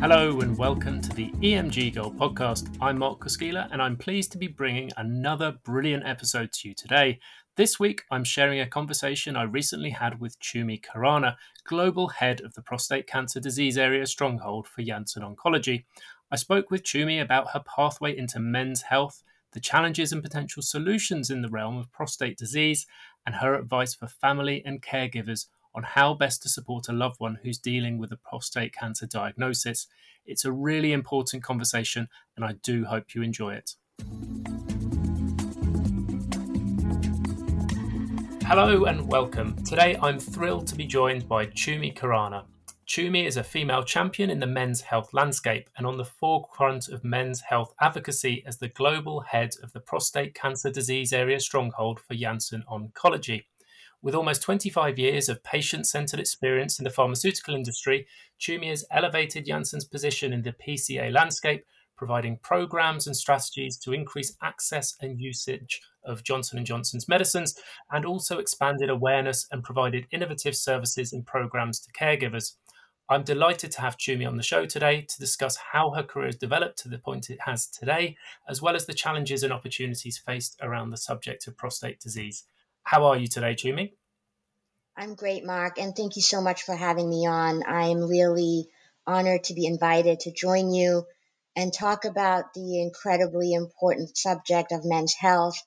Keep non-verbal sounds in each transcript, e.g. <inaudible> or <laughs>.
Hello and welcome to the EMG Gold podcast. I'm Mark Koskila and I'm pleased to be bringing another brilliant episode to you today. This week, I'm sharing a conversation I recently had with Chumi Khurana, Global Head of the Prostate Cancer Disease Area Stronghold for Janssen Oncology. I spoke with Chumi about her pathway into men's health, the challenges and potential solutions in the realm of prostate disease, and her advice for family and caregivers on how best to support a loved one who's dealing with a prostate cancer diagnosis. It's a really important conversation, and I do hope you enjoy it. Hello and welcome. Today I'm thrilled to be joined by Chumi Khurana. Chumi is a female champion in the men's health landscape and on the forefront of men's health advocacy as the global head of the prostate cancer disease area stronghold for Janssen Oncology. With almost 25 years of patient centered experience in the pharmaceutical industry, Chumi has elevated Janssen's position in the PCA landscape, providing programs and strategies to increase access and usage of Johnson & Johnson's medicines and also expanded awareness and provided innovative services and programs to caregivers. I'm delighted to have Chumi on the show today to discuss how her career has developed to the point it has today, as well as the challenges and opportunities faced around the subject of prostate disease. How are you today, Chumi? I'm great, Mark, and thank you so much for having me on. I'm really honored to be invited to join you and talk about the incredibly important subject of men's health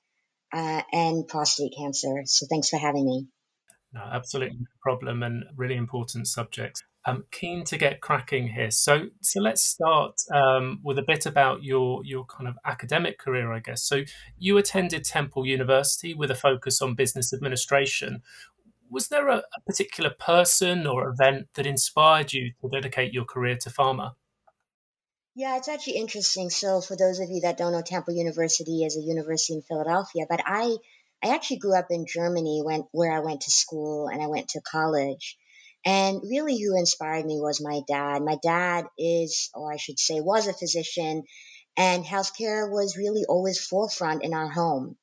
uh, and prostate cancer. So thanks for having me. No, absolutely no problem and really important subject. I'm keen to get cracking here. So, so let's start um, with a bit about your your kind of academic career, I guess. So, you attended Temple University with a focus on business administration. Was there a, a particular person or event that inspired you to dedicate your career to pharma? Yeah, it's actually interesting. So, for those of you that don't know, Temple University is a university in Philadelphia, but I I actually grew up in Germany when where I went to school and I went to college. And really, who inspired me was my dad. My dad is, or I should say, was a physician, and healthcare was really always forefront in our home.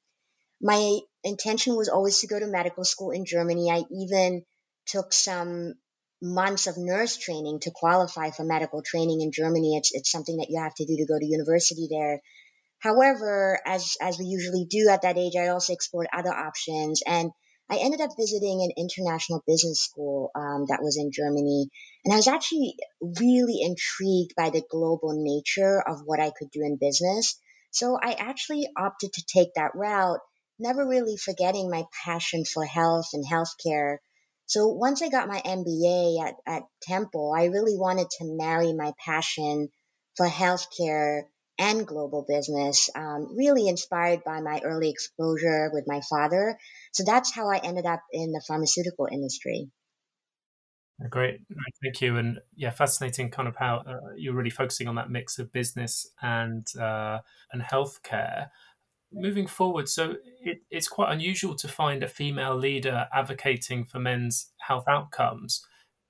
My intention was always to go to medical school in Germany. I even took some months of nurse training to qualify for medical training in Germany. It's, it's something that you have to do to go to university there. However, as, as we usually do at that age, I also explored other options and I ended up visiting an international business school um, that was in Germany. And I was actually really intrigued by the global nature of what I could do in business. So I actually opted to take that route, never really forgetting my passion for health and healthcare. So once I got my MBA at, at Temple, I really wanted to marry my passion for healthcare and global business, um, really inspired by my early exposure with my father. So that's how I ended up in the pharmaceutical industry. Great, thank you, and yeah, fascinating. Kind of how uh, you're really focusing on that mix of business and uh, and healthcare. Moving forward, so it, it's quite unusual to find a female leader advocating for men's health outcomes.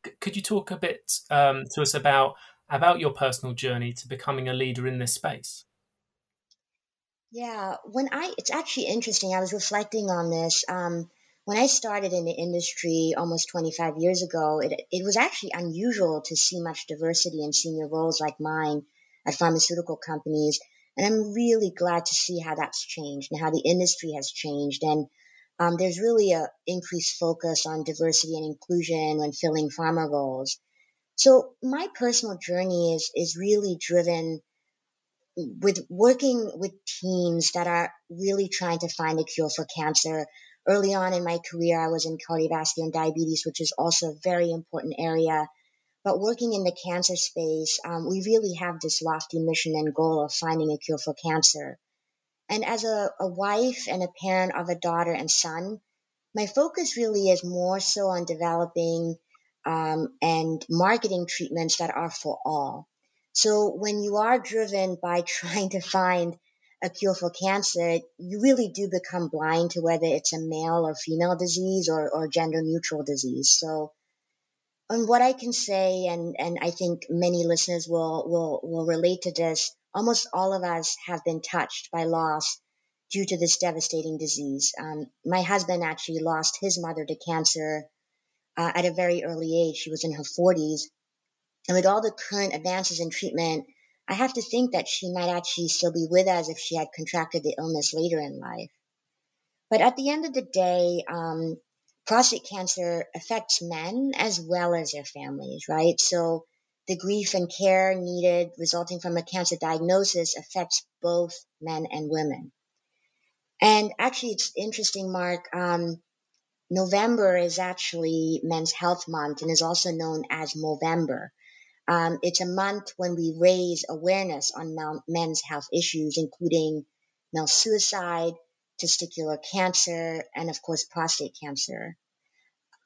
C- could you talk a bit um, to us about about your personal journey to becoming a leader in this space. Yeah, when I, it's actually interesting. I was reflecting on this. Um, when I started in the industry almost 25 years ago, it, it was actually unusual to see much diversity in senior roles like mine at pharmaceutical companies. And I'm really glad to see how that's changed and how the industry has changed. And um, there's really a increased focus on diversity and inclusion when filling pharma roles. So my personal journey is is really driven with working with teams that are really trying to find a cure for cancer. Early on in my career, I was in cardiovascular and diabetes, which is also a very important area. But working in the cancer space, um, we really have this lofty mission and goal of finding a cure for cancer. And as a, a wife and a parent of a daughter and son, my focus really is more so on developing um, and marketing treatments that are for all. So when you are driven by <laughs> trying to find a cure for cancer, you really do become blind to whether it's a male or female disease or, or gender neutral disease. So, on what I can say, and, and I think many listeners will, will, will relate to this, almost all of us have been touched by loss due to this devastating disease. Um, my husband actually lost his mother to cancer uh, at a very early age. She was in her 40s. And with all the current advances in treatment, I have to think that she might actually still be with us if she had contracted the illness later in life. But at the end of the day, um, prostate cancer affects men as well as their families, right? So the grief and care needed resulting from a cancer diagnosis affects both men and women. And actually, it's interesting, Mark. Um, November is actually Men's Health Month and is also known as Movember. Um, it's a month when we raise awareness on men's health issues, including male suicide, testicular cancer, and of course, prostate cancer.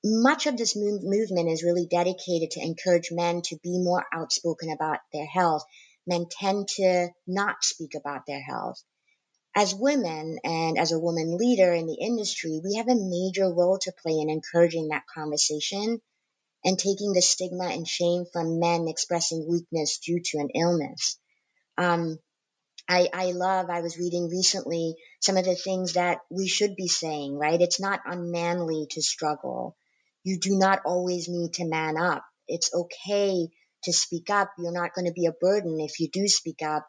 Much of this move- movement is really dedicated to encourage men to be more outspoken about their health. Men tend to not speak about their health. As women and as a woman leader in the industry, we have a major role to play in encouraging that conversation and taking the stigma and shame from men expressing weakness due to an illness. Um, I, I love, I was reading recently some of the things that we should be saying, right? It's not unmanly to struggle. You do not always need to man up. It's okay to speak up. You're not going to be a burden if you do speak up.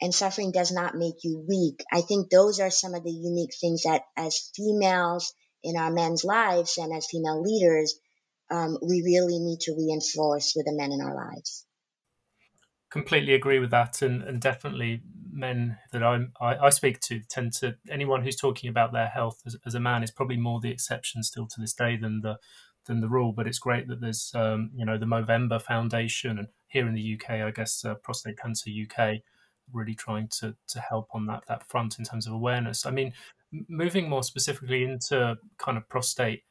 And suffering does not make you weak. I think those are some of the unique things that, as females in our men's lives and as female leaders, um, we really need to reinforce with the men in our lives. Completely agree with that, and, and definitely men that I, I speak to tend to anyone who's talking about their health as, as, a man is probably more the exception still to this day than the than the rule. But it's great that there's um, you know the Movember Foundation and here in the UK, I guess uh, Prostate Cancer UK really trying to to help on that that front in terms of awareness. I mean, moving more specifically into kind of prostate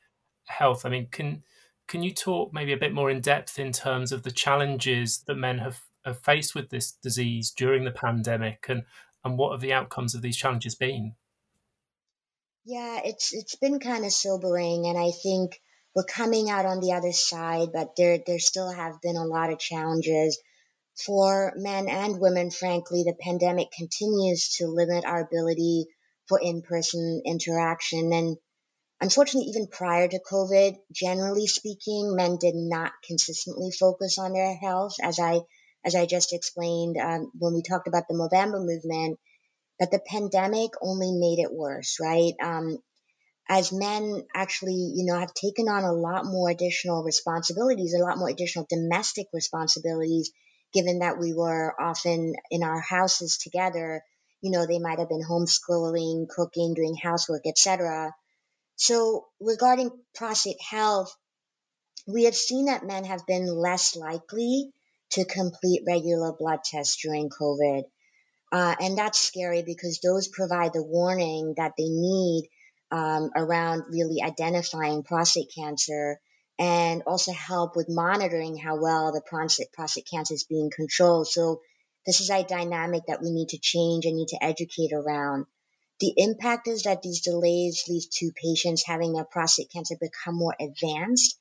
health. I mean, can can you talk maybe a bit more in depth in terms of the challenges that men have have faced with this disease during the pandemic and and what have the outcomes of these challenges been? Yeah, it's it's been kind of sobering and I think we're coming out on the other side, but there there still have been a lot of challenges. For men and women, frankly, the pandemic continues to limit our ability for in-person interaction and Unfortunately, even prior to COVID, generally speaking, men did not consistently focus on their health, as I as I just explained um, when we talked about the Movember movement, but the pandemic only made it worse, right? Um, as men actually, you know, have taken on a lot more additional responsibilities, a lot more additional domestic responsibilities, given that we were often in our houses together. You know, they might have been homeschooling, cooking, doing housework, etc. So regarding prostate health, we have seen that men have been less likely to complete regular blood tests during COVID. Uh, and that's scary because those provide the warning that they need um, around really identifying prostate cancer and also help with monitoring how well the prostate, prostate cancer is being controlled. So this is a dynamic that we need to change and need to educate around. The impact is that these delays lead to patients having their prostate cancer become more advanced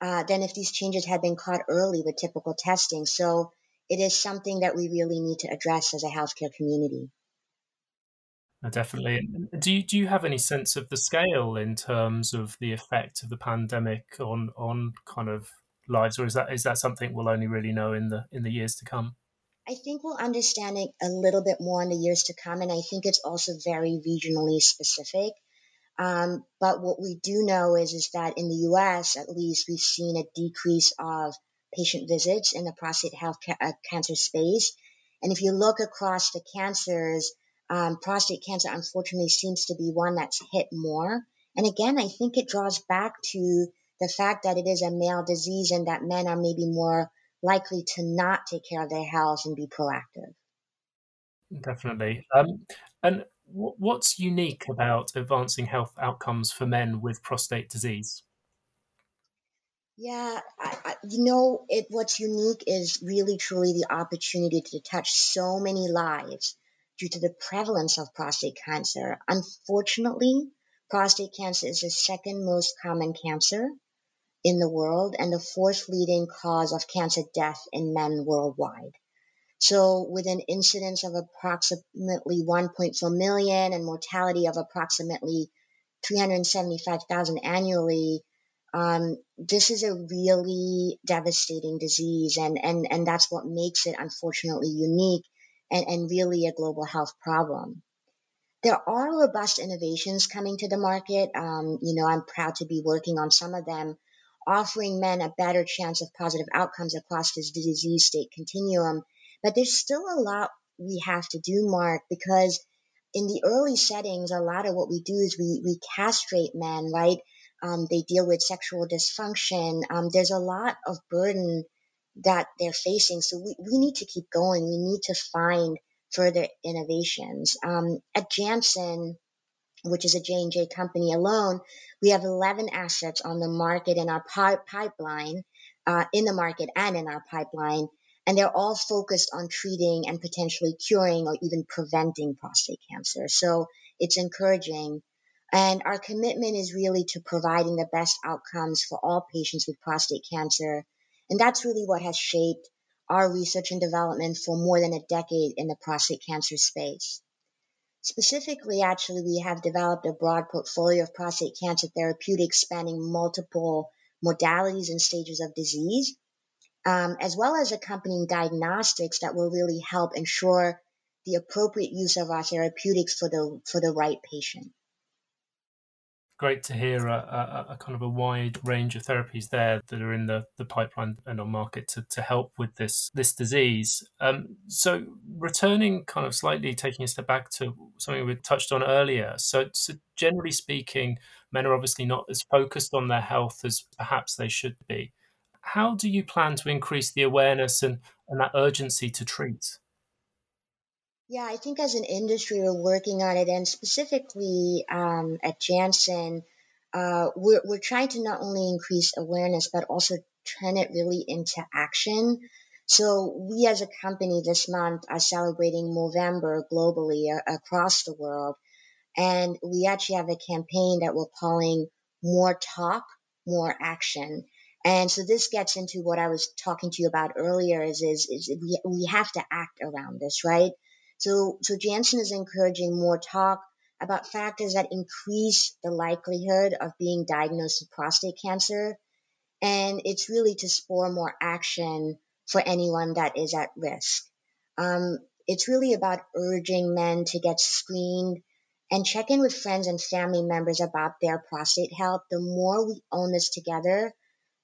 uh, than if these changes had been caught early with typical testing. So it is something that we really need to address as a healthcare community. Definitely. Do you, do you have any sense of the scale in terms of the effect of the pandemic on on kind of lives, or is that is that something we'll only really know in the in the years to come? I think we'll understand it a little bit more in the years to come, and I think it's also very regionally specific. Um, but what we do know is, is that in the U.S., at least, we've seen a decrease of patient visits in the prostate health ca- uh, cancer space. And if you look across the cancers, um, prostate cancer unfortunately seems to be one that's hit more. And again, I think it draws back to the fact that it is a male disease and that men are maybe more likely to not take care of their health and be proactive. Definitely. Um, and what's unique about advancing health outcomes for men with prostate disease? Yeah, I, I, you know, it, what's unique is really truly the opportunity to touch so many lives due to the prevalence of prostate cancer. Unfortunately, prostate cancer is the second most common cancer in the world and the fourth leading cause of cancer death in men worldwide. So with an incidence of approximately 1.4 million and mortality of approximately 375,000 annually, Um, this is a really devastating disease, and, and, and that's what makes it unfortunately unique and, and really a global health problem. There are robust innovations coming to the market. Um, you know, I'm proud to be working on some of them, offering men a better chance of positive outcomes across this disease state continuum. But there's still a lot we have to do, Mark, because in the early settings, a lot of what we do is we, we castrate men, right? Um, they deal with sexual dysfunction. Um, there's a lot of burden that they're facing. So we, we need to keep going. We need to find further innovations. Um, at Janssen, which is a J&J company alone, we have 11 assets on the market in our pi- pipeline, uh, in the market and in our pipeline and they're all focused on treating and potentially curing or even preventing prostate cancer. So it's encouraging. And our commitment is really to providing the best outcomes for all patients with prostate cancer. And that's really what has shaped our research and development for more than a decade in the prostate cancer space. Specifically, actually, we have developed a broad portfolio of prostate cancer therapeutics spanning multiple modalities and stages of disease um, as well as accompanying diagnostics that will really help ensure the appropriate use of our therapeutics for the for the right patient. Great to hear a, a, a, kind of a wide range of therapies there that are in the, the pipeline and on market to, to help with this this disease. Um, so returning kind of slightly taking a step back to something we touched on earlier. So, so generally speaking, men are obviously not as focused on their health as perhaps they should be how do you plan to increase the awareness and, and that urgency to treat? Yeah, I think as an industry, we're working on it, and specifically um, at Janssen, uh, we're, we're trying to not only increase awareness, but also turn it really into action. So we as a company this month are celebrating Movember globally uh, across the world. And we actually have a campaign that we're calling More Talk, More Action. And so this gets into what I was talking to you about earlier is, is, is we, we have to act around this, right? So, so Janssen is encouraging more talk about factors that increase the likelihood of being diagnosed with prostate cancer. And it's really to spur more action for anyone that is at risk. Um, it's really about urging men to get screened and check in with friends and family members about their prostate health. The more we own this together,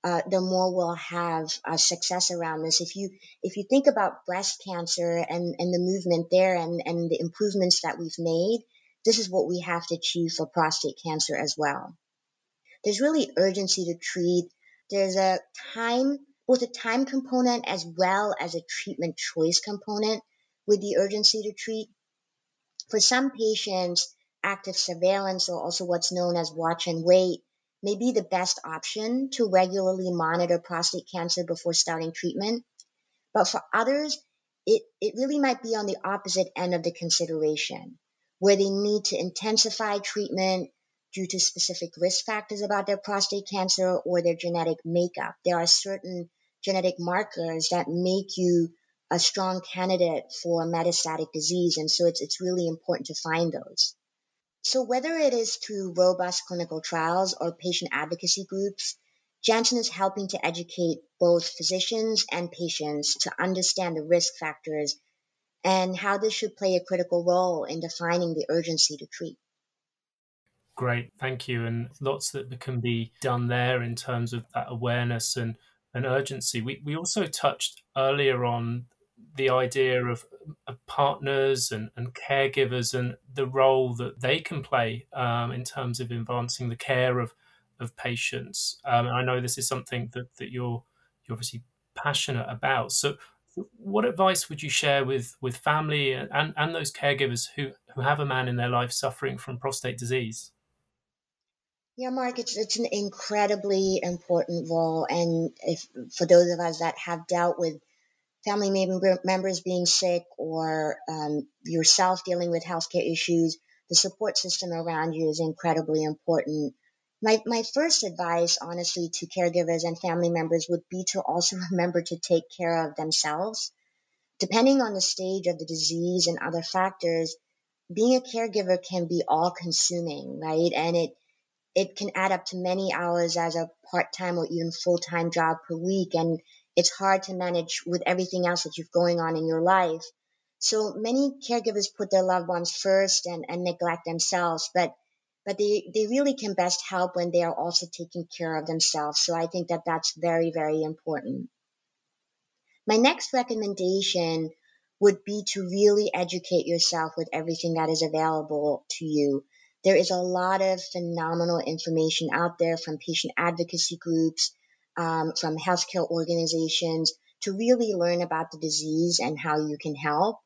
uh, the more we'll have uh, success around this. If you if you think about breast cancer and, and the movement there and, and the improvements that we've made, this is what we have to achieve for prostate cancer as well. There's really urgency to treat. There's a time, both a time component as well as a treatment choice component with the urgency to treat. For some patients, active surveillance or also what's known as watch and wait may be the best option to regularly monitor prostate cancer before starting treatment. But for others, it, it really might be on the opposite end of the consideration, where they need to intensify treatment due to specific risk factors about their prostate cancer or their genetic makeup. There are certain genetic markers that make you a strong candidate for metastatic disease, and so it's, it's really important to find those. So whether it is through robust clinical trials or patient advocacy groups, Janssen is helping to educate both physicians and patients to understand the risk factors and how this should play a critical role in defining the urgency to treat. Great, thank you. And lots that can be done there in terms of that awareness and, and urgency. We, we also touched earlier on the idea of, of partners and, and, caregivers and the role that they can play um, in terms of advancing the care of, of patients. Um, I know this is something that, that you're, you're obviously passionate about. So, what advice would you share with, with family and, and those caregivers who, who have a man in their life suffering from prostate disease? Yeah, Mark, it's, it's an incredibly important role. And if for those of us that have dealt with family members being sick or um, yourself dealing with healthcare issues, the support system around you is incredibly important. My, my first advice, honestly, to caregivers and family members would be to also <laughs> remember to take care of themselves. Depending on the stage of the disease and other factors, being a caregiver can be all consuming, right? And it, it can add up to many hours as a part-time or even full-time job per week and it's hard to manage with everything else that you've going on in your life. So many caregivers put their loved ones first and, and neglect themselves but but they, they really can best help when they are also taking care of themselves. So i think that that's very very important. My next recommendation would be to really educate yourself with everything that is available to you. There is a lot of phenomenal information out there from patient advocacy groups, um, from healthcare organizations to really learn about the disease and how you can help.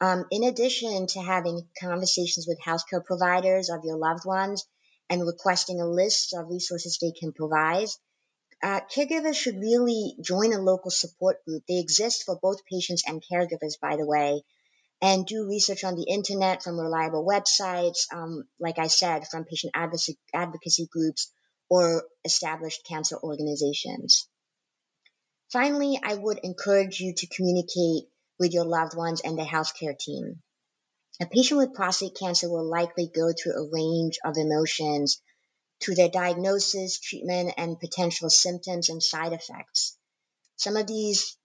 Um, in addition to having conversations with healthcare providers of your loved ones and requesting a list of resources they can provide, uh, caregivers should really join a local support group. They exist for both patients and caregivers, by the way and do research on the internet from reliable websites, um, like I said, from patient advocacy, advocacy groups or established cancer organizations. Finally, I would encourage you to communicate with your loved ones and the healthcare team. A patient with prostate cancer will likely go through a range of emotions through their diagnosis, treatment, and potential symptoms and side effects. Some of these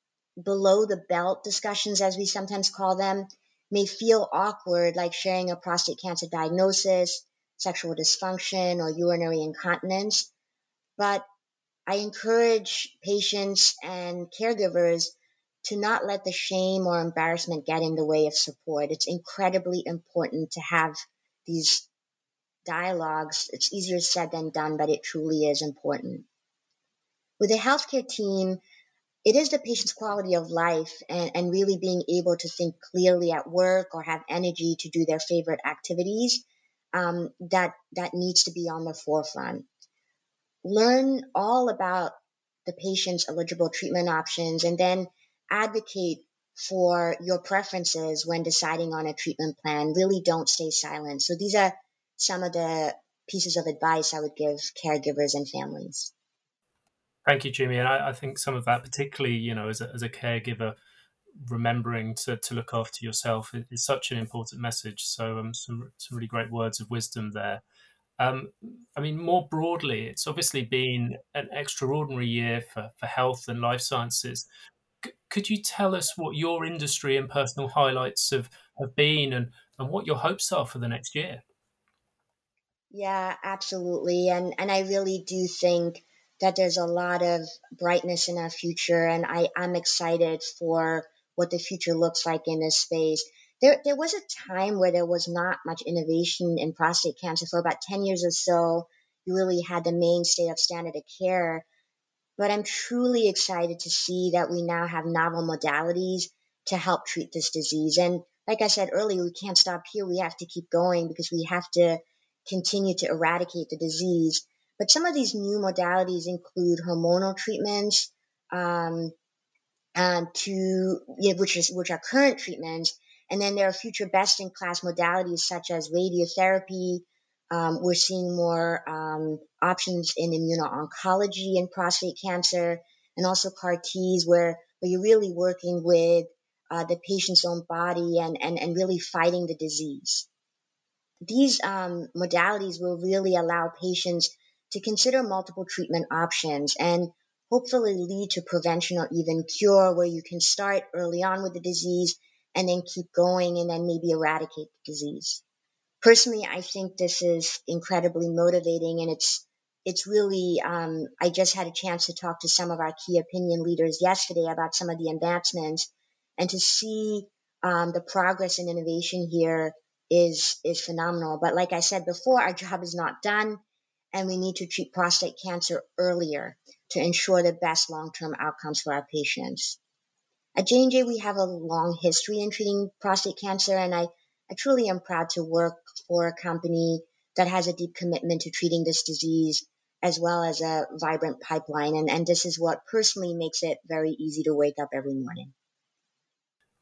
below the belt discussions, as we sometimes call them, may feel awkward, like sharing a prostate cancer diagnosis, sexual dysfunction, or urinary incontinence. But I encourage patients and caregivers to not let the shame or embarrassment get in the way of support. It's incredibly important to have these dialogues. It's easier said than done, but it truly is important. With a healthcare team, it is the patient's quality of life and, and really being able to think clearly at work or have energy to do their favorite activities um, that that needs to be on the forefront. Learn all about the patient's eligible treatment options and then advocate for your preferences when deciding on a treatment plan. Really don't stay silent. So these are some of the pieces of advice I would give caregivers and families. Thank you, Chumi. And I, I, think some of that, particularly, you know, as a, as a caregiver, remembering to, to look after yourself is, is such an important message. So, um, some, some really great words of wisdom there. Um, I mean, more broadly, it's obviously been an extraordinary year for, for health and life sciences. Could you tell us what your industry and personal highlights have, have been and, and what your hopes are for the next year? Yeah, absolutely. And, and I really do think that there's a lot of brightness in our future, and I, I'm excited for what the future looks like in this space. There, there was a time where there was not much innovation in prostate cancer. For about 10 years or so, you really had the mainstay of standard of care. But I'm truly excited to see that we now have novel modalities to help treat this disease. And like I said earlier, we can't stop here. We have to keep going because we have to continue to eradicate the disease. But some of these new modalities include hormonal treatments, um, um, to which is which are current treatments, and then there are future best-in-class modalities such as radiotherapy. Um, we're seeing more um, options in immuno-oncology and prostate cancer, and also CAR Ts, where where you're really working with uh, the patient's own body and, and and really fighting the disease. These um, modalities will really allow patients to consider multiple treatment options and hopefully lead to prevention or even cure where you can start early on with the disease and then keep going and then maybe eradicate the disease. Personally, I think this is incredibly motivating and it's it's really um, I just had a chance to talk to some of our key opinion leaders yesterday about some of the advancements and to see um, the progress and innovation here is is phenomenal. But like I said before, our job is not done and we need to treat prostate cancer earlier to ensure the best long-term outcomes for our patients. At J&J, we have a long history in treating prostate cancer, and I, I truly am proud to work for a company that has a deep commitment to treating this disease as well as a vibrant pipeline. And, and this is what personally makes it very easy to wake up every morning.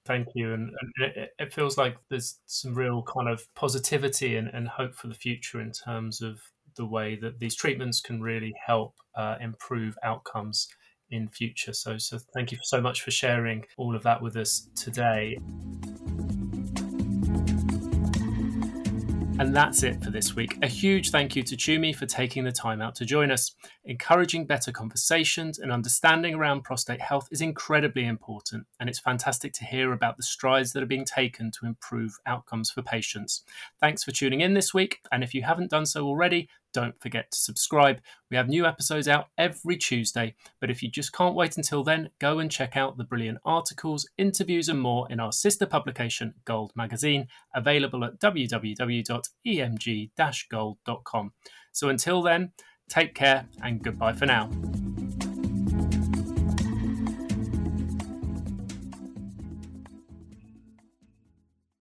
Thank you. And, and it, it, feels like there's some real kind of positivity and, and hope for the future in terms of the way that these treatments can really help uh, improve outcomes in future. So, so thank you so much for sharing all of that with us today. And that's it for this week. A huge thank you to Chumi for taking the time out to join us. Encouraging better conversations and understanding around prostate health is incredibly important, and it's fantastic to hear about the strides that are being taken to improve outcomes for patients. Thanks for tuning in this week, and if you haven't done so already, don't forget to subscribe. We have new episodes out every Tuesday, but if you just can't wait until then, go and check out the brilliant articles, interviews, and more in our sister publication, Gold Magazine, available at www.emg gold.com. So until then, take care and goodbye for now.